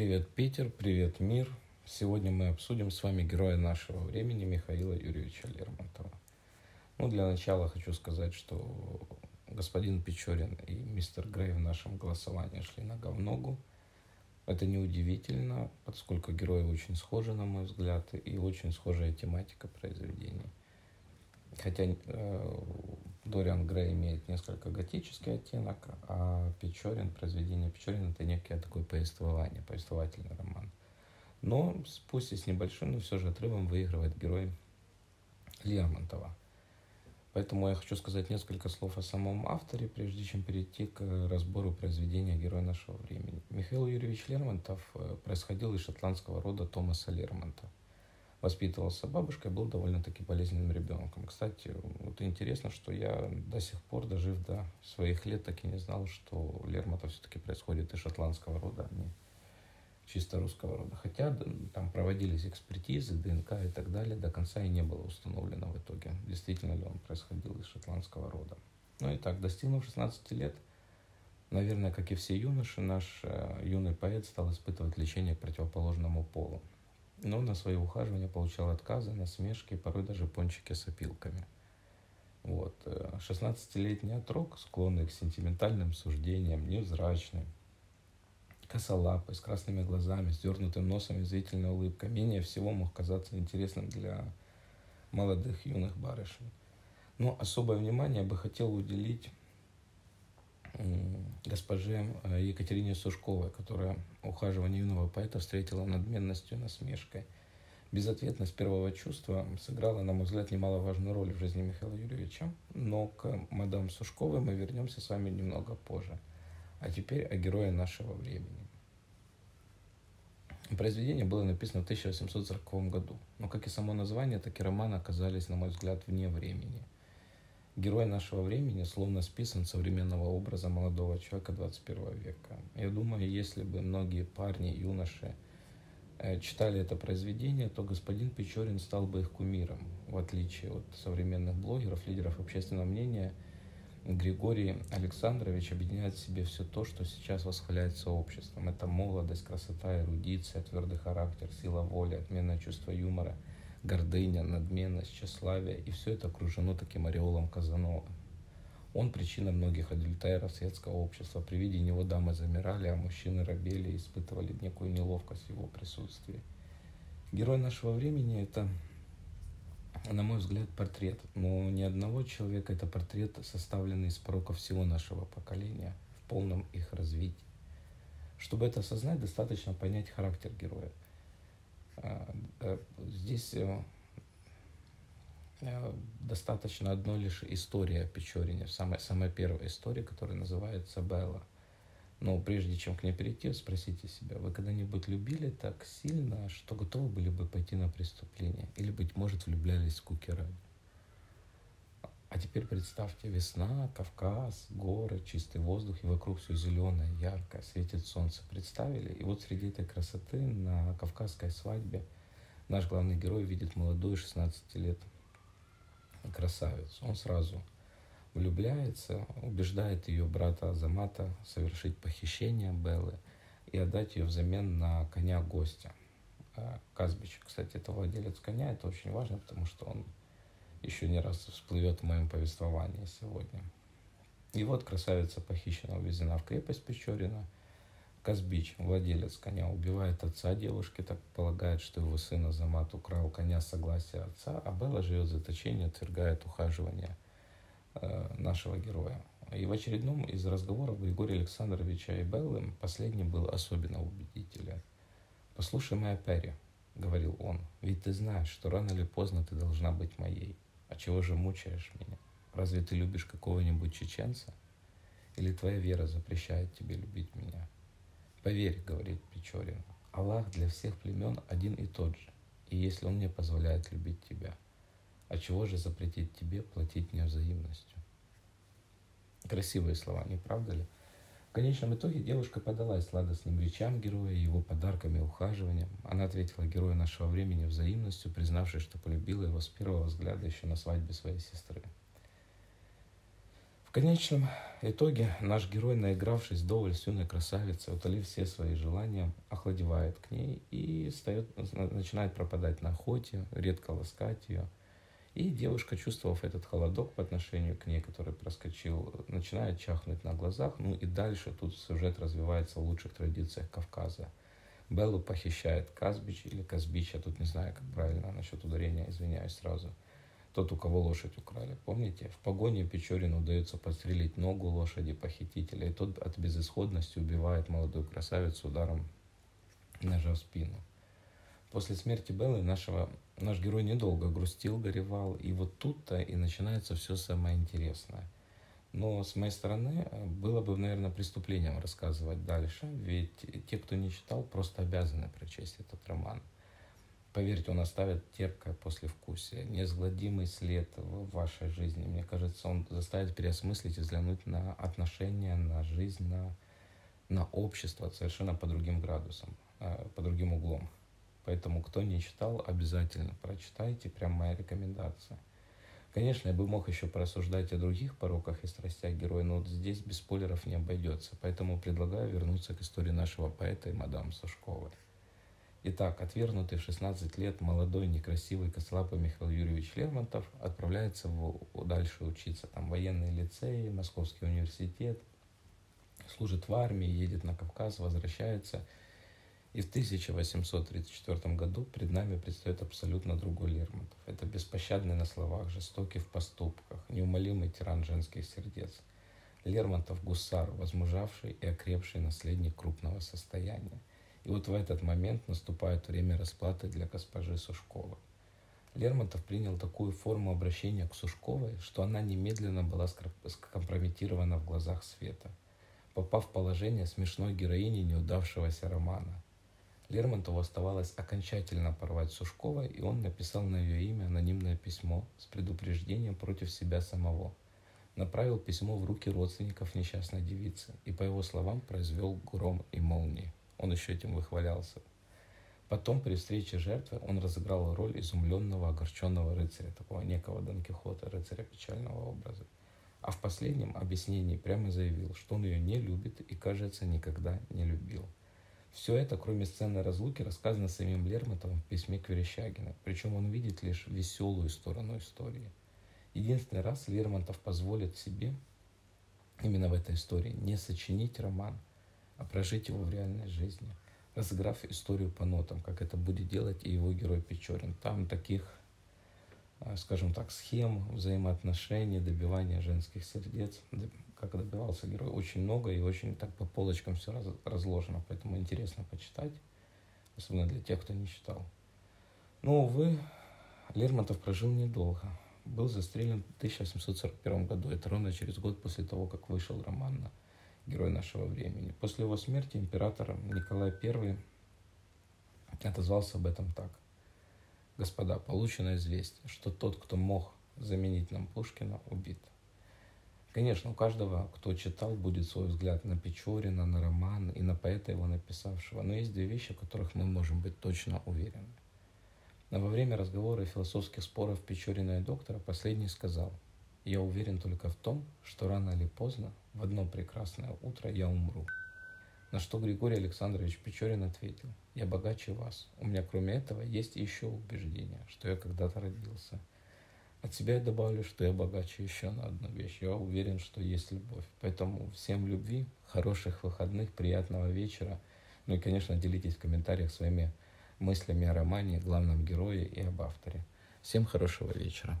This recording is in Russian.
Привет, Питер, привет, мир. Сегодня мы обсудим с вами героя нашего времени Михаила Юрьевича Лермонтова. Ну, для начала хочу сказать, что господин Печорин и мистер Грей в нашем голосовании шли нога в ногу. Это неудивительно, поскольку герои очень схожи, на мой взгляд, и очень схожая тематика произведений. Хотя э, Дориан Грей имеет несколько готический оттенок, а Печорин, произведение Печорина, это некое такое повествование, повествовательный роман. Но пусть и с небольшим, но все же отрывом выигрывает герой Лермонтова. Поэтому я хочу сказать несколько слов о самом авторе, прежде чем перейти к разбору произведения героя нашего времени. Михаил Юрьевич Лермонтов э, происходил из шотландского рода Томаса Лермонта – воспитывался бабушкой, был довольно-таки болезненным ребенком. Кстати, вот интересно, что я до сих пор, дожив до своих лет, так и не знал, что Лермонтов все-таки происходит из шотландского рода, а не чисто русского рода. Хотя там проводились экспертизы, ДНК и так далее, до конца и не было установлено в итоге, действительно ли он происходил из шотландского рода. Ну и так, достигнув 16 лет, наверное, как и все юноши, наш э, юный поэт стал испытывать лечение к противоположному полу но на свои ухаживания получал отказы, насмешки, порой даже пончики с опилками. Вот. 16-летний э, отрок, склонный к сентиментальным суждениям, невзрачный, косолапый, с красными глазами, сдернутым носом и зрительной улыбкой, менее всего мог казаться интересным для молодых юных барышень. Но особое внимание бы хотел уделить госпоже э, Екатерине Сушковой, которая ухаживание юного поэта встретила надменностью и насмешкой. Безответность первого чувства сыграла, на мой взгляд, немаловажную роль в жизни Михаила Юрьевича, но к мадам Сушковой мы вернемся с вами немного позже. А теперь о герое нашего времени. Произведение было написано в 1840 году, но как и само название, так и роман оказались, на мой взгляд, вне времени – Герой нашего времени словно списан современного образа молодого человека 21 века. Я думаю, если бы многие парни, юноши э, читали это произведение, то господин Печорин стал бы их кумиром. В отличие от современных блогеров, лидеров общественного мнения, Григорий Александрович объединяет в себе все то, что сейчас восхваляется обществом. Это молодость, красота, эрудиция, твердый характер, сила воли, отменное чувство юмора – гордыня, надменность, тщеславие, и все это окружено таким ореолом Казанова. Он причина многих адюльтеров светского общества. При виде него дамы замирали, а мужчины робели и испытывали некую неловкость в его присутствии. Герой нашего времени – это, на мой взгляд, портрет. Но ни одного человека – это портрет, составленный из пороков всего нашего поколения в полном их развитии. Чтобы это осознать, достаточно понять характер героя – здесь э, достаточно одной лишь истории о Печорине, самая, самая первая история, которая называется Белла. Но прежде чем к ней перейти, спросите себя, вы когда-нибудь любили так сильно, что готовы были бы пойти на преступление? Или, быть может, влюблялись в скуки ради? А теперь представьте, весна, Кавказ, горы, чистый воздух, и вокруг все зеленое, яркое, светит солнце. Представили? И вот среди этой красоты на кавказской свадьбе наш главный герой видит молодую 16 лет красавицу. Он сразу влюбляется, убеждает ее брата Азамата совершить похищение Беллы и отдать ее взамен на коня гостя. А Казбич, кстати, это владелец коня, это очень важно, потому что он еще не раз всплывет в моем повествовании сегодня. И вот красавица похищена, увезена в крепость Печорина. Казбич, владелец коня, убивает отца девушки, так полагает, что его сын Азамат украл коня с согласия отца, а Белла живет в заточении, отвергает ухаживание э, нашего героя. И в очередном из разговоров Григория Александровича и Беллы последний был особенно убедителен. «Послушай моя Перри», — говорил он, — «ведь ты знаешь, что рано или поздно ты должна быть моей. А чего же мучаешь меня? Разве ты любишь какого-нибудь чеченца? Или твоя вера запрещает тебе любить меня? Поверь, говорит Печорин, Аллах для всех племен один и тот же. И если Он мне позволяет любить тебя, а чего же запретить тебе платить мне взаимностью? Красивые слова, не правда ли? В конечном итоге девушка подалась сладостным речам героя, его подарками и ухаживанием. Она ответила герою нашего времени взаимностью, признавшись, что полюбила его с первого взгляда еще на свадьбе своей сестры. В конечном итоге наш герой, наигравшись вдоволь с юной красавицей, утолив все свои желания, охладевает к ней и встает, начинает пропадать на охоте, редко ласкать ее. И девушка, чувствовав этот холодок по отношению к ней, который проскочил, начинает чахнуть на глазах. Ну и дальше тут сюжет развивается в лучших традициях Кавказа. Беллу похищает Казбич или Казбич, я тут не знаю, как правильно насчет ударения, извиняюсь сразу – тот, у кого лошадь украли. Помните? В погоне Печорину удается подстрелить ногу лошади похитителя, и тот от безысходности убивает молодую красавицу ударом ножа в спину. После смерти Беллы нашего, наш герой недолго грустил, горевал, и вот тут-то и начинается все самое интересное. Но с моей стороны было бы, наверное, преступлением рассказывать дальше, ведь те, кто не читал, просто обязаны прочесть этот роман – Поверьте, он оставит терпкое послевкусие, неизгладимый след в вашей жизни. Мне кажется, он заставит переосмыслить и взглянуть на отношения, на жизнь, на, на общество совершенно по другим градусам, э, по другим углом. Поэтому, кто не читал, обязательно прочитайте, прям моя рекомендация. Конечно, я бы мог еще порассуждать о других пороках и страстях героя, но вот здесь без спойлеров не обойдется. Поэтому предлагаю вернуться к истории нашего поэта и мадам Сушковой. Итак, отвергнутый в 16 лет молодой, некрасивый косолапый Михаил Юрьевич Лермонтов отправляется в, дальше учиться. Там военный лицей, Московский университет, служит в армии, едет на Кавказ, возвращается. И в 1834 году перед нами предстает абсолютно другой Лермонтов. Это беспощадный на словах, жестокий в поступках, неумолимый тиран женских сердец. Лермонтов – гусар, возмужавший и окрепший наследник крупного состояния. И вот в этот момент наступает время расплаты для госпожи Сушковой. Лермонтов принял такую форму обращения к Сушковой, что она немедленно была скомпрометирована в глазах света, попав в положение смешной героини неудавшегося романа. Лермонтову оставалось окончательно порвать Сушковой, и он написал на ее имя анонимное письмо с предупреждением против себя самого. Направил письмо в руки родственников несчастной девицы и, по его словам, произвел гром и молнии. Он еще этим выхвалялся. Потом при встрече жертвы он разыграл роль изумленного, огорченного рыцаря, такого некого Дон Кихота, рыцаря печального образа. А в последнем объяснении прямо заявил, что он ее не любит и, кажется, никогда не любил. Все это, кроме сцены разлуки, рассказано самим Лермонтовым в письме к Верещагину. Причем он видит лишь веселую сторону истории. Единственный раз Лермонтов позволит себе, именно в этой истории, не сочинить роман – а прожить его в реальной жизни, разыграв историю по нотам, как это будет делать и его герой Печорин. Там таких, скажем так, схем взаимоотношений, добивания женских сердец, как добивался герой, очень много и очень так по полочкам все раз, разложено, поэтому интересно почитать, особенно для тех, кто не читал. Но, увы, Лермонтов прожил недолго. Был застрелен в 1841 году. Это ровно через год после того, как вышел роман герой нашего времени. После его смерти император Николай I отозвался об этом так. Господа, получено известие, что тот, кто мог заменить нам Пушкина, убит. Конечно, у каждого, кто читал, будет свой взгляд на Печорина, на роман и на поэта его написавшего. Но есть две вещи, в которых мы можем быть точно уверены. Но во время разговора и философских споров Печорина и доктора последний сказал, «Я уверен только в том, что рано или поздно в одно прекрасное утро я умру. На что Григорий Александрович Печорин ответил, я богаче вас. У меня кроме этого есть еще убеждение, что я когда-то родился. От себя я добавлю, что я богаче еще на одну вещь. Я уверен, что есть любовь. Поэтому всем любви, хороших выходных, приятного вечера. Ну и, конечно, делитесь в комментариях своими мыслями о романе, главном герое и об авторе. Всем хорошего вечера.